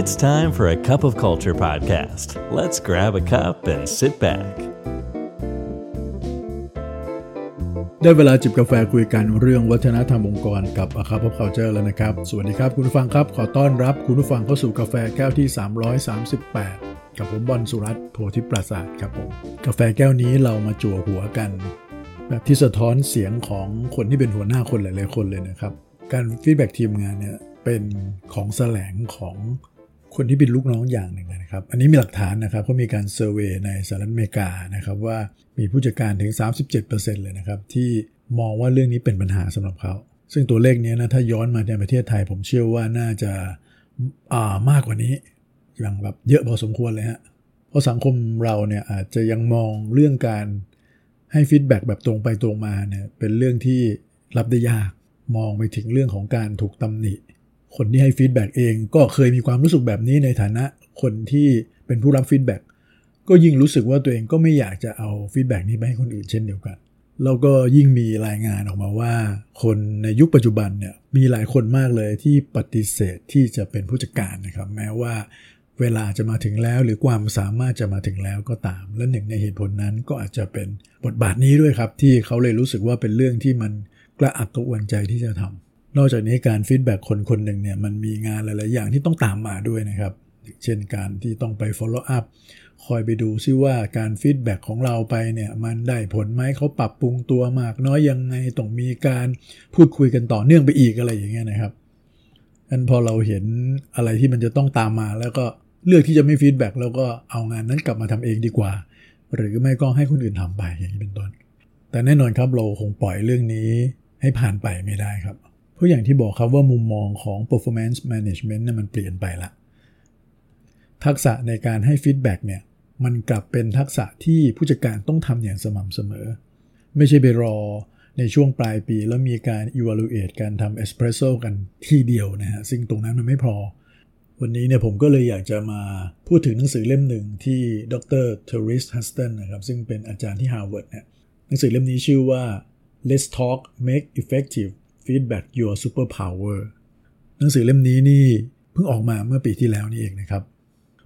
It's time for a cup of culture podcast. Let's grab a cup and sit back. ได้เวลาจิบกาแฟคุยกันเรื่องวัฒนธรรมองค์กรกับ a c u p of Culture แล้วนะครับ สวัสดีครับคุณผู้ฟังครับ ขอต้อนรับคุณผู้ฟังเข้าสู่กาแฟแก้วที่ 338 กับผมบอลสุรัตน์โพธิปราศาสตร์ครับผม กาแฟแก้วนี้เรามาจั่วหัวกัน แบบที่สะท้อนเสียงของคนที่เป็นหัวหน้าคนหลาย ๆ คนเลยนะครับ การ feedback ทีมงานเนี่ยเป็นของแสลงของ คนที่เป็นลูกน้องอย่างหนึ่งนะครับ อันนี้มีหลักฐานนะครับเขามีการ survey ในสหรัฐอเมริกานะครับว่ามีผู้จัดการถึง 37%เลยนะครับที่มองว่าเรื่องนี้เป็นปัญหาสำหรับเขา ซึ่งตัวเลขนี้นะถ้าย้อนมาในประเทศไทย ผมเชื่อว่าน่าจะอ่ามากกว่านี้อย่างแบบเยอะพอสมควรเลยฮะเพราะสังคมเราเนี่ยอาจจะยังมองเรื่องการให้ feedback แบบตรงไปตรงมาเนี่ยเป็นเรื่องที่รับได้ยากมองไปถึงเรื่องของการถูกตำหนิ คนที่ให้ feedback เองก็เคยมีความรู้สึกแบบนี้ในฐานะคนที่เป็นผู้รับ feedback ก็ยิ่งรู้สึกว่าตัวเองก็ไม่อยากจะเอา feedback นี้ไปให้คนอื่นเช่นเดียวกัน แล้วก็ยิ่งมีรายงานออกมาว่า คนในยุคปัจจุบันเนี่ยมีหลายคนมากเลยที่ปฏิเสธที่จะเป็นผู้จัดการนะครับ แม้ว่าเวลาจะมาถึงแล้วหรือความสามารถจะมาถึงแล้วก็ตาม และหนึ่งในเหตุผลนั้นก็อาจจะเป็นบทบาทนี้ด้วยครับ ที่เขาเลยรู้สึกว่าเป็นเรื่องที่มันกระอักกระอ่วนใจที่จะทำ นอกจากนี้การ feedback คนคนหนึ่งเนี่ยมันมีงานหลาย ๆ อย่างที่ต้องตามมาด้วยนะครับ เช่นการที่ต้องไป follow up คอยไปดูซิว่าการ feedback ของเราไปเนี่ยมันได้ผลไหมเขาปรับปรุงตัวมากน้อยยังไงต้องมีการพูดคุยกันต่อเนื่องไปอีกอะไรอย่างเงี้ยนะครับอันพอเราเห็นอะไรที่มันจะต้องตามมา แล้วก็เลือกที่จะไม่ feedback แล้วก็เอางานนั้นกลับมาทำเองดีกว่า หรือไม่ก็ให้คนอื่นทำไปอย่างนี้เป็นต้น แต่แน่นอนครับเราคงปล่อยเรื่องนี้ให้ผ่านไปไม่ได้ครับ เพราะอย่างที่บอกครับว่ามุมมองของ performance management เนี่ยมันเปลี่ยนไปละทักษะในการให้ฟีดแบ็กเนี่ยมันกลับเป็นทักษะที่ผู้จัดการต้องทำอย่างสม่ำเสมอ ไม่ใช่ไปรอในช่วงปลายปีแล้วมีการ evaluate การทำ espresso กันที่เดียวนะฮะซึ่งตรงนั้นมันไม่พอ วันนี้เนี่ยผมก็เลยอยากจะมาพูดถึงหนังสือเล่มหนึ่งที่ดร. Therese Huston นะครับซึ่งเป็นอาจารย์ที่ Harvard เนี่ยหนังสือเล่มนี้ชื่อว่า Let's Talk Make Effective Feedback Your Superpower หนังสือเล่มนี้นี่เพิ่งออกมาเมื่อปีที่แล้วนี่เองนะครับ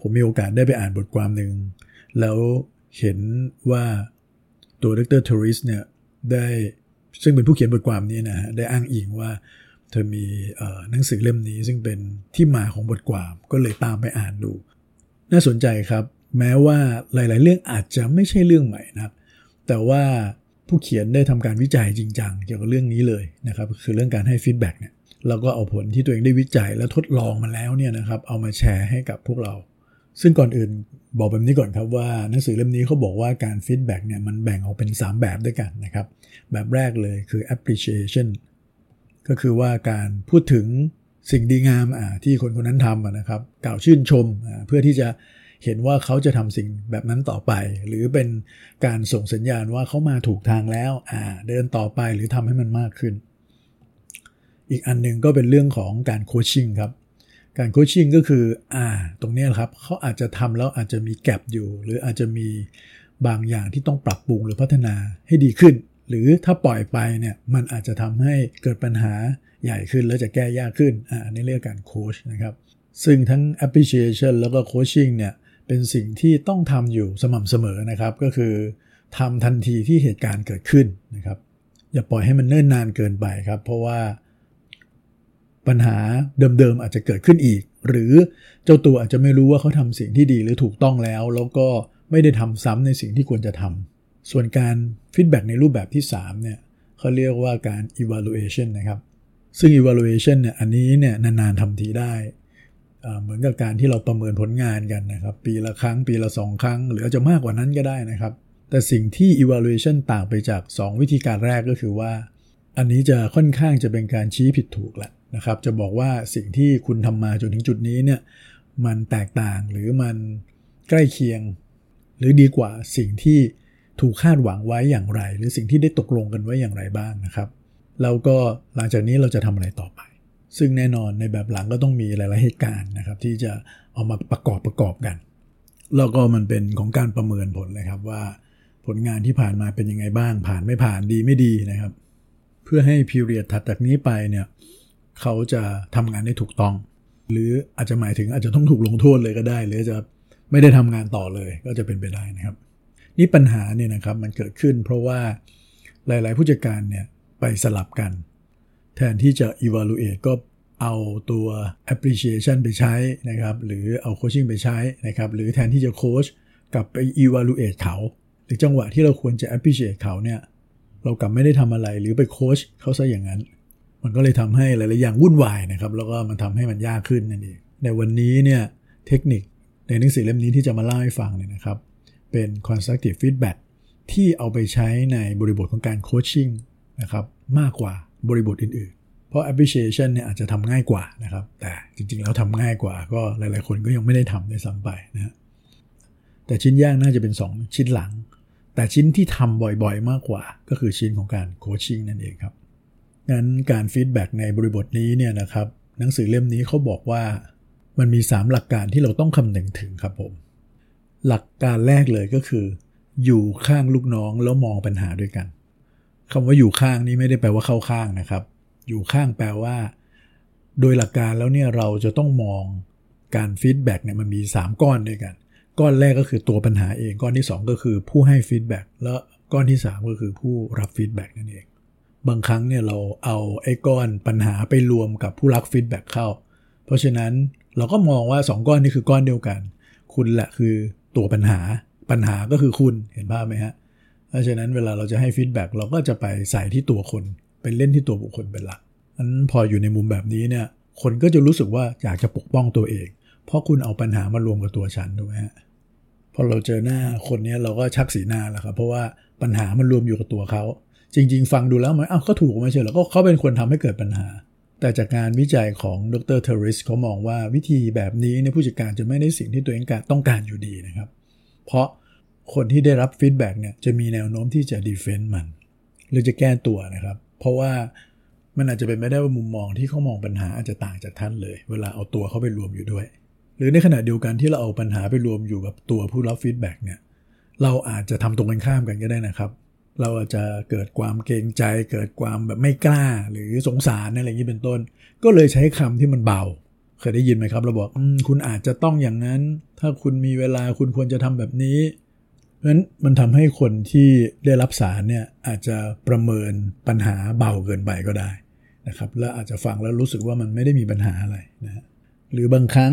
ผมมีโอกาสได้ไปอ่านบทความหนึ่ง แล้วเห็นว่าตัวดร. Therese เนี่ยได้ซึ่งเป็นผู้เขียนบทความนี้นะฮะได้อ้างอิงว่าเธอมีหนังสือเล่มนี้ซึ่งเป็นที่มาของบทความก็เลยตามไปอ่านดู น่าสนใจครับ แม้ว่าหลาย ๆ เรื่องอาจจะไม่ใช่เรื่องใหม่นะครับ แต่ว่า ผู้เขียนได้ทำการวิจัยจริงจังเกี่ยวกับเรื่องนี้เลยนะครับคือเรื่องการให้ feedback เนี่ยแล้วก็เอาผลที่ตัวเองได้วิจัยและทดลองมาแล้วเนี่ยนะครับเอามาแชร์ให้กับพวกเรา ซึ่งก่อนอื่นบอกแบบนี้ก่อนครับว่าหนังสือเล่มนี้เขาบอกว่าการ feedback เนี่ยมันแบ่งออกเป็น 3 แบบด้วยกันนะครับแบบแรกเลยคือ appreciation ก็คือว่าการพูดถึงสิ่งดีงามที่คนคนนั้นทำนะครับ กล่าวชื่นชมเพื่อที่จะ เห็นว่าเขาจะทำสิ่งแบบนั้นต่อไป หรือเป็นการส่งสัญญาณว่าเขามาถูกทางแล้วเดินต่อไปหรือทำให้มันมากขึ้น อีกอันหนึ่งก็เป็นเรื่องของการโคชชิ่งครับการโคชชิ่งก็คืออ่าตรงนี้ครับเขาอาจจะทำแล้วอาจจะมีแกลบอยู่ หรืออาจจะมีบางอย่างที่ต้องปรับปรุงหรือพัฒนาให้ดีขึ้น หรือถ้าปล่อยไปเนี่ยมันอาจจะทำให้เกิดปัญหาใหญ่ขึ้นแล้วจะแก้ยากขึ้นอ่านี่เรียกการโคชนะครับซึ่งทั้ง appreciation แล้วก็ coaching เนี่ย เป็นสิ่งที่ต้องทำอยู่สม่ำเสมอนะครับ ก็คือทำทันทีที่เหตุการณ์เกิดขึ้นนะครับ อย่าปล่อยให้มันเนิ่นนานเกินไปครับ เพราะว่าปัญหาเดิมๆอาจจะเกิดขึ้นอีก หรือเจ้าตัวอาจจะไม่รู้ว่าเขาทำสิ่งที่ดีหรือถูกต้องแล้ว แล้วก็ไม่ได้ทำซ้ำในสิ่งที่ควรจะทำส่วนการฟีดแบ็ในรูปแบบที่3เนี่ยเขาเรียกว่าการ evaluation นะครับ ซึ่ง evaluation เนี่ยอันนี้เนี่ยนานๆทำทีได้ เหมือนกับการที่เราประเมินผลงานกันนะครับ ปีละครั้งปีละ 2 ครั้ง หรืออาจจะมากกว่านั้นก็ได้นะครับ แต่สิ่งที่ evaluation ต่างไปจาก 2 วิธีการแรกก็คือว่า อันนี้จะค่อนข้างจะเป็นการชี้ผิดถูกแหละนะครับ จะบอกว่าสิ่งที่คุณทำมาจนถึงจุดนี้เนี่ยมันแตกต่างหรือมันใกล้เคียง หรือดีกว่าสิ่งที่ถูกคาดหวังไว้อย่างไร หรือสิ่งที่ได้ตกลงกันไว้อย่างไรบ้างนะครับ แล้วก็หลังจากนี้เราจะทำอะไรต่อไป ซึ่งแน่นอนในแบบหลังก็ต้องมีหลาย ๆ เหตุการณ์นะครับ ที่จะเอามาประกอบประกอบกัน แล้วก็มันเป็นของการประเมินผลเลยครับว่า ผลงานที่ผ่านมาเป็นยังไงบ้าง ผ่านไม่ผ่านดีไม่ดีนะครับ เพื่อให้พีเรียดถัดจากนี้ไปเนี่ยเขาจะทำงานได้ถูกต้อง หรืออาจจะหมายถึงอาจจะต้องถูกลงโทษเลยก็ได้ หรือจะไม่ได้ทำงานต่อเลยก็จะเป็นไปได้นะครับ นี่ปัญหาเนี่ยนะครับมันเกิดขึ้น เพราะว่าหลาย ๆ ผู้จัดการเนี่ยไปสลับกัน แทนที่จะ evaluate ก็เอาตัว appreciation ไปใช้นะครับ หรือเอา coaching ไปใช้นะครับ หรือแทนที่จะโค้ชกลับไป evaluate เขา หรือจังหวะที่เราควรจะ appreciate เขาเนี่ย เรากลับไม่ได้ทำอะไรหรือไปโค้ชเขาซะอย่างนั้น มันก็เลยทำให้หลาย ๆ อย่างวุ่นวายนะครับ แล้วก็มันทำให้มันยากขึ้นนั่นเอง ในวันนี้เนี่ยเทคนิคในหนังสือเล่มนี้ที่จะมาเล่าให้ฟังเนี่ยนะครับ เป็น constructive feedback ที่เอาไปใช้ในบริบทของการโคชชิ่งนะครับมากกว่า บริบทอื่นๆ เพราะ appreciation เนี่ยอาจจะทำง่ายกว่านะครับ แต่จริงๆแล้วทำง่ายกว่า ก็หลายๆคนก็ยังไม่ได้ทำในซ้ำไปนะฮะแต่ชิ้นยากน่าจะเป็น 2 ชิ้นหลัง แต่ชิ้นที่ทำบ่อยๆ มากกว่า ก็คือชิ้นของการโคชชิ่งนั่นเองครับงั้นการฟีดแบ็กในบริบทนี้เนี่ยนะครับหนังสือเล่มนี้เขาบอกว่ามันมี 3 หลักการที่เราต้องคำนึงถึงครับผม หลักการแรกเลยก็คือ อยู่ข้างลูกน้องแล้วมองปัญหาด้วยกัน คำว่าอยู่ข้างนี้ไม่ได้แปลว่าเข้าข้างนะครับ อยู่ข้างแปลว่า โดยหลักการแล้วเนี่ยเราจะต้องมองการ feedback เนี่ยมันมี 3 ก้อนด้วยกัน ก้อนแรกก็คือตัวปัญหาเอง ก้อนที่ 2 ก็คือผู้ให้ feedback แล้วก้อนที่ 3 ก็คือผู้รับ feedback นั่นเอง บางครั้งเนี่ยเราเอาไอ้ก้อนปัญหาไปรวมกับผู้รับ feedback เข้า เพราะฉะนั้นเราก็มองว่า 2 ก้อนนี้คือก้อนเดียวกัน คุณแหละคือตัวปัญหา ปัญหาก็คือคุณ เห็นภาพไหมฮะ เพราะฉะนั้นเวลาเราจะให้ feedback เราก็จะไปใส่ที่ตัวคนไปเล่นที่ตัวบุคคลเป็นหลักนั้นพออยู่ในมุมแบบนี้เนี่ยคนก็จะรู้สึกว่าอยากจะปกป้องตัวเอง เพราะคุณเอาปัญหามารวมกับตัวฉันถูกไหมฮะพอเราเจอหน้าคนนี้เราก็ชักสีหน้าแล้วครับ เพราะว่าปัญหามันรวมอยู่กับตัวเขา จริง ๆ ฟังดูแล้วมันอ้าวก็ถูกไม่ใช่เหรอก็เขาเป็นคนทำให้เกิดปัญหา แต่จากงานวิจัยของดรเทอริสเขามองว่าวิธีแบบนี้เนี่ยผู้จัดการจะไม่ได้สิ่งที่ตัวเองต้องการอยู่ดีนะครับ เพราะ คนที่ได้รับ feedback เนี่ยจะมีแนวโน้มที่จะ defend มัน หรือจะแก้ตัวนะครับ เพราะว่ามันอาจจะเป็นไม่ได้ว่ามุมมองที่เขามองปัญหาอาจจะต่างจากท่านเลย เวลาเอาตัวเขาไปรวมอยู่ด้วย หรือในขณะเดียวกันที่เราเอาปัญหาไปรวมอยู่กับตัวผู้รับฟีดแบ็กเนี่ยเราอาจจะทำตรงกันข้ามกันก็ได้นะครับ เราอาจจะเกิดความเกรงใจ เกิดความแบบไม่กล้าหรือสงสารอะไรอย่างนี้เป็นต้น ก็เลยใช้คำที่มันเบาเคยได้ยินไหมครับ เราบอกอคุณอาจจะต้องอย่างนั้น ถ้าคุณมีเวลาคุณควรจะทำแบบนี้ เพราะฉะนั้นมันทำให้คนที่ได้รับสารเนี่ยอาจจะประเมินปัญหาเบาเกินไปก็ได้นะครับและอาจจะฟังแล้วรู้สึกว่ามันไม่ได้มีปัญหาอะไรนะหรือบางครั้ง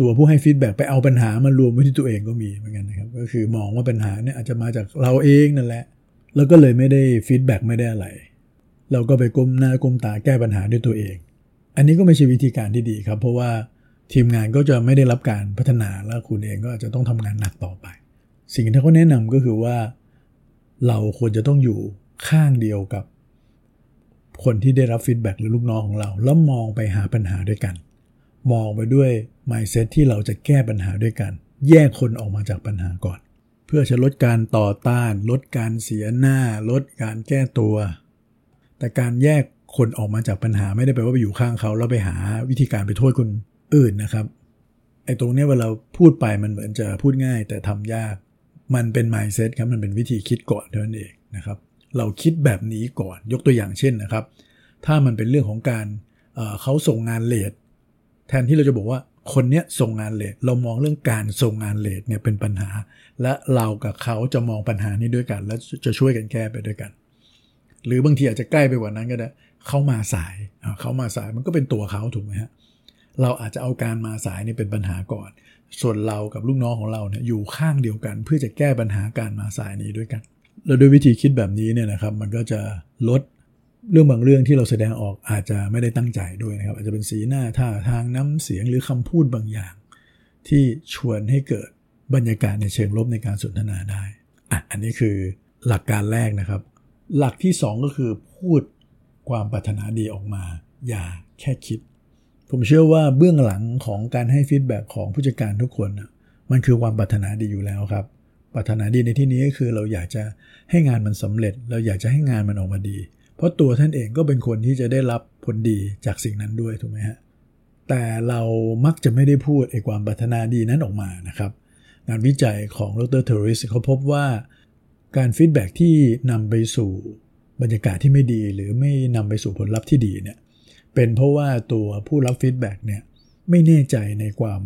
ตัวผู้ให้ feedback ไปเอาปัญหามารวมไว้ที่ตัวเองก็มีเหมือนกันนะครับก็คือมองว่าปัญหาเนี่ยอาจจะมาจากเราเองนั่นแหละ แล้วก็เลยไม่ได้ feedback ไม่ได้อะไร เราก็ไปก้มหน้าก้มตาแก้ปัญหาด้วยตัวเอง อันนี้ก็ไม่ใช่วิธีการที่ดีครับ เพราะว่าทีมงานก็จะไม่ได้รับการพัฒนาแล้วคุณเองก็อาจจะต้องทำงานหนักต่อไป สิ่งที่เขาแนะนำก็คือว่า เราควรจะต้องอยู่ข้างเดียวกับ คนที่ได้รับฟีดแบ็กหรือลูกน้องของเรา แล้วมองไปหาปัญหาด้วยกัน มองไปด้วย mindset ที่เราจะแก้ปัญหาด้วยกัน แยกคนออกมาจากปัญหาก่อน เพื่อจะลดการต่อต้าน ลดการเสียหน้า ลดการแก้ตัว แต่การแยกคนออกมาจากปัญหาไม่ได้แปลว่าไปอยู่ข้างเขาแล้วไปหาวิธีการไปโทษคนอื่นนะครับไอ้ตรงนี้เวลาพูดไปมันเหมือนจะพูดง่ายแต่ทำยาก มันเป็น mindset ครับมันเป็นวิธีคิดก่อนเท่านั้นเองนะครับ เราคิดแบบนี้ก่อนยกตัวอย่างเช่นนะครับ ถ้ามันเป็นเรื่องของการเเขาส่งงานเลทแทนที่เราจะบอกว่าคนเนี้ยส่งงานเลทเรามองเรื่องการส่งงานเลทเนี่ยเป็นปัญหา และเรากับเขาจะมองปัญหานี้ด้วยกัน แล้วจะช่วยกันแก้ไปด้วยกัน หรือบางทีอาจจะใกล้ไปกว่านั้นก็ได้เขามาสายเขามาสายมันก็เป็นตัวเขาถูกไหมฮะเราอาจจะเอาการมาสายนี่เป็นปัญหาก่อน ส่วนเรากับลูกน้องของเราเนี่ยอยู่ข้างเดียวกัน เพื่อจะแก้ปัญหาการมาสายนี้ด้วยกัน แล้วด้วยวิธีคิดแบบนี้เนี่ยนะครับ มันก็จะลดเรื่องบางเรื่องที่เราแสดงออกอาจจะไม่ได้ตั้งใจด้วยนะครับ อาจจะเป็นสีหน้าท่าทางน้ำเสียงหรือคำพูดบางอย่าง ที่ชวนให้เกิดบรรยากาศในเชิงลบในการสนทนาได้อะอันนี้คือหลักการแรกนะครับ หลักที่ 2 ก็คือพูดความปรารถนาดีออกมา อย่าแค่คิด ผมเชื่อว่าเบื้องหลังของการให้ฟีดแบ็ของผู้จัดการทุกคนนะมันคือความปรารถนาดีอยู่แล้วครับปรารถนาดีในที่นี้ก็คือเราอยากจะให้งานมันสำเร็จ เราอยากจะให้งานมันออกมาดี เพราะตัวท่านเองก็เป็นคนที่จะได้รับผลดีจากสิ่งนั้นด้วยถูกไหมฮะแต่เรามักจะไม่ได้พูดไอ้ความปรารถนาดีนั้นออกมานะครับ งานวิจัยของดรเทอริสเขาพบว่าการ feedback ที่นำไปสู่บรรยากาศที่ไม่ดี หรือไม่นำไปสู่ผลลัพธ์ที่ดีเนี่ย เป็นเพราะว่าตัวผู้รับ feedback เนี่ยไม่แน่ใจในความ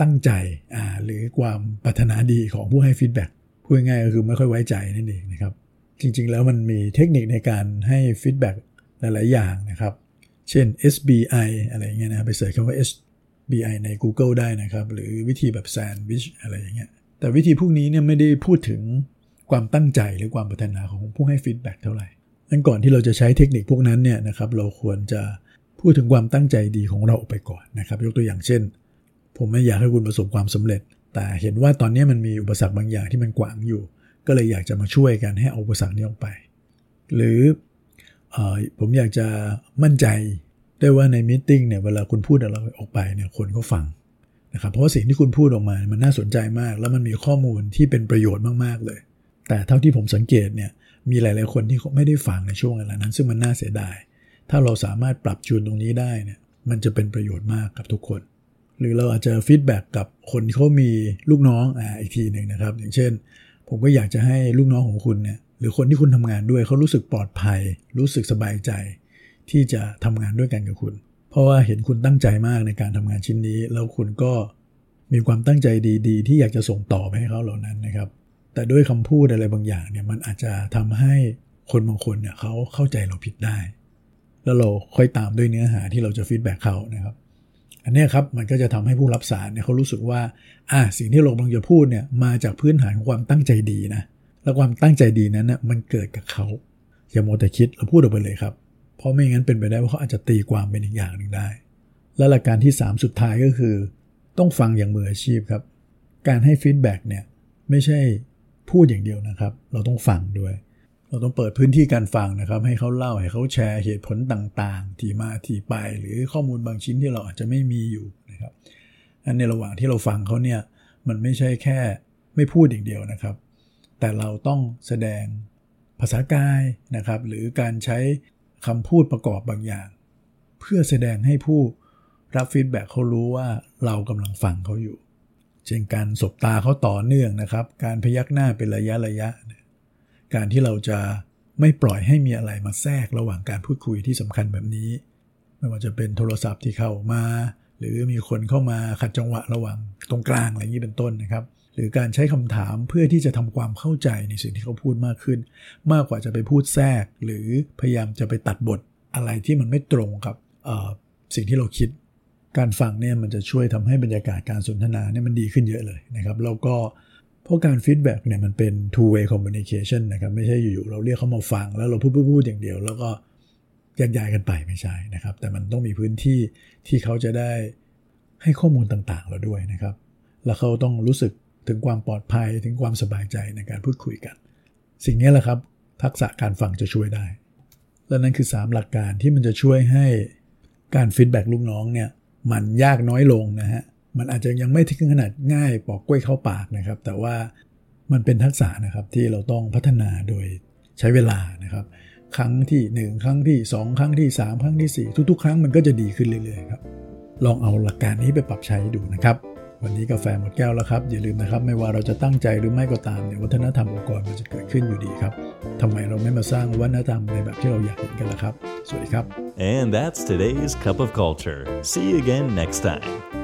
ตั้งใจอ่าหรือความปรารถนาดีของผู้ให้ feedback พูดง่ายก็คือไม่ค่อยไว้ใจนั่นเองนะครับ จริงๆแล้วมันมีเทคนิคในการให้ feedback หลายๆอย่างนะครับ เช่น SBI อะไรเงี้ยนะไป search คำว่า SBI ใน Google ได้นะครับ หรือวิธีแบบแซนด์วิชอะไรอย่างเงี้ยแต่วิธีพวกนี้เนี่ยไม่ได้พูดถึงความตั้งใจหรือความปรารถนาของผู้ให้ feedback เท่าไหร่ดังนั้นก่อนที่เราจะใช้เทคนิคพวกนั้นเนี่ยนะครับเราควรจะ พูดถึงความตั้งใจดีของเราออกไปก่อนนะครับยกตัวอย่างเช่น ผมไม่อยากให้คุณประสบความสำเร็จ แต่เห็นว่าตอนนี้มันมีอุปสรรคบางอย่างที่มันขวางอยู่ ก็เลยอยากจะมาช่วยกันให้เอาอุปสรรคนี้ออกไป หรือผมอยากจะมั่นใจได้ว่าใน meeting เนี่ยเวลาคุณพูดอะไรออกไปเนี่ยคนก็ฟังนะครับเพราะสิ่งที่คุณพูดออกมามันน่าสนใจมาก แล้วมันมีข้อมูลที่เป็นประโยชน์มากๆเลย แต่เท่าที่ผมสังเกตเนี่ยมีหลาย ๆ คนที่ไม่ได้ฟังในช่วงเวลานั้น ซึ่งมันน่าเสียดาย ถ้าเราสามารถปรับจูนตรงนี้ได้เนี่ยมันจะเป็นประโยชน์มากกับทุกคน หรือเราอาจจะฟีดแบ็กกับคนที่เขามีลูกน้องอ่าอีกทีหนึ่งนะครับ อย่างเช่น ผมก็อยากจะให้ลูกน้องของคุณเนี่ยหรือคนที่คุณทำงานด้วยเขารู้สึกปลอดภัย รู้สึกสบายใจ ที่จะทำงานด้วยกันกับคุณ เพราะว่าเห็นคุณตั้งใจมากในการทำงานชิ้นนี้ แล้วคุณก็มีความตั้งใจดีๆ ที่อยากจะส่งต่อไปให้เขาเหล่านั้นนะครับ แต่ด้วยคำพูดอะไรบางอย่างเนี่ยมันอาจจะทำให้คนบางคนเนี่ยเขาเข้าใจเราผิดได้ แล้วเราค่อยตามด้วยเนื้อหาที่เราจะฟีดแบ็กเขานะครับ อันนี้ครับมันก็จะทำให้ผู้รับสารเนี่ยเขารู้สึกว่าอ่าสิ่งที่เรากำลังจะพูดเนี่ยมาจากพื้นฐานของความตั้งใจดีนะและความตั้งใจดีนั้นนะมันเกิดกับเขาอย่าโมแต่คิดเราพูดออกไปเลยครับ เพราะไม่งั้นเป็นไปได้ว่าเขาอาจจะตีความเป็นอีกอย่างหนึ่งได้ และหลักการที่ 3 สุดท้ายก็คือ ต้องฟังอย่างมืออาชีพครับ การให้ฟีดแบ็กเนี่ยไม่ใช่พูดอย่างเดียวนะครับ เราต้องฟังด้วย เราต้องเปิดพื้นที่การฟังนะครับ ให้เขาเล่าให้เขาแชร์เหตุผลต่างๆ ที่มาที่ไป หรือข้อมูลบางชิ้นที่เราอาจจะไม่มีอยู่นะครับอันในระหว่างที่เราฟังเขาเนี่ยมันไม่ใช่แค่ไม่พูดอย่างเดียวนะครับ แต่เราต้องแสดงภาษากายนะครับ หรือการใช้คำพูดประกอบบางอย่าง เพื่อแสดงให้ผู้รับฟีดแบ็เขารู้ว่าเรากำลังฟังเขาอยู่ เช่นการสบตาเขาต่อเนื่องนะครับ การพยักหน้าเป็นระยะระยะ การที่เราจะไม่ปล่อยให้มีอะไรมาแทรกระหว่างการพูดคุยที่สำคัญแบบนี้ ไม่ว่าจะเป็นโทรศัพท์ที่เข้ามา หรือมีคนเข้ามาขัดจังหวะระหว่างตรงกลางอะไรอย่างนี้เป็นต้นนะครับ หรือการใช้คำถามเพื่อที่จะทำความเข้าใจในสิ่งที่เขาพูดมากขึ้น มากกว่าจะไปพูดแทรก หรือพยายามจะไปตัดบทอะไรที่มันไม่ตรงกับสิ่งที่เราคิด การฟังเนี่ยมันจะช่วยทำให้บรรยากาศการสนทนาเนี่ยมันดีขึ้นเยอะเลยนะครับแล้วก็ เพราะการฟีดแบ็กเนี่ยมันเป็น two way communication นะครับ ไม่ใช่อยู่ๆเราเรียกเขามาฟัง แล้วเราพูดพูดอย่างเดียว แล้วก็ยักย้ายกันไปไม่ใช่นะครับ แต่มันต้องมีพื้นที่ที่เขาจะได้ให้ข้อมูลต่างๆเราด้วยนะครับ แล้วเขาต้องรู้สึกถึงความปลอดภัยถึงความสบายใจในการพูดคุยกัน สิ่งนี้แหละครับ ทักษะการฟังจะช่วยได้ และนั่นคือ 3 หลักการที่มันจะช่วยให้การฟีดแบ็กลูกน้องเนี่ยมันยากน้อยลงนะฮะ มันอาจจะยังไม่ถึงขนาดง่ายปอกกล้วยเข้าปากนะครับ แต่ว่ามันเป็นทักษะนะครับที่เราต้องพัฒนาโดยใช้เวลานะครับ ครั้งที่ 1 ครั้งที่ 2 ครั้งที่ 3 ครั้งที่ 4 ทุก ๆ ครั้งมันก็จะดีขึ้นเรื่อยๆครับลองเอาหลักการนี้ไปปรับใช้ดูนะครับวันนี้กาแฟหมดแก้วแล้วครับ อย่าลืมนะครับ ไม่ว่าเราจะตั้งใจหรือไม่ก็ตามเนี่ยวัฒนธรรมองค์กรมันจะเกิดขึ้นอยู่ดีครับทำไมเราไม่มาสร้างวัฒนธรรมในแบบที่เราอยากเห็นกันล่ะครับ สวัสดีครับ And that's today's cup of culture. See you again next time.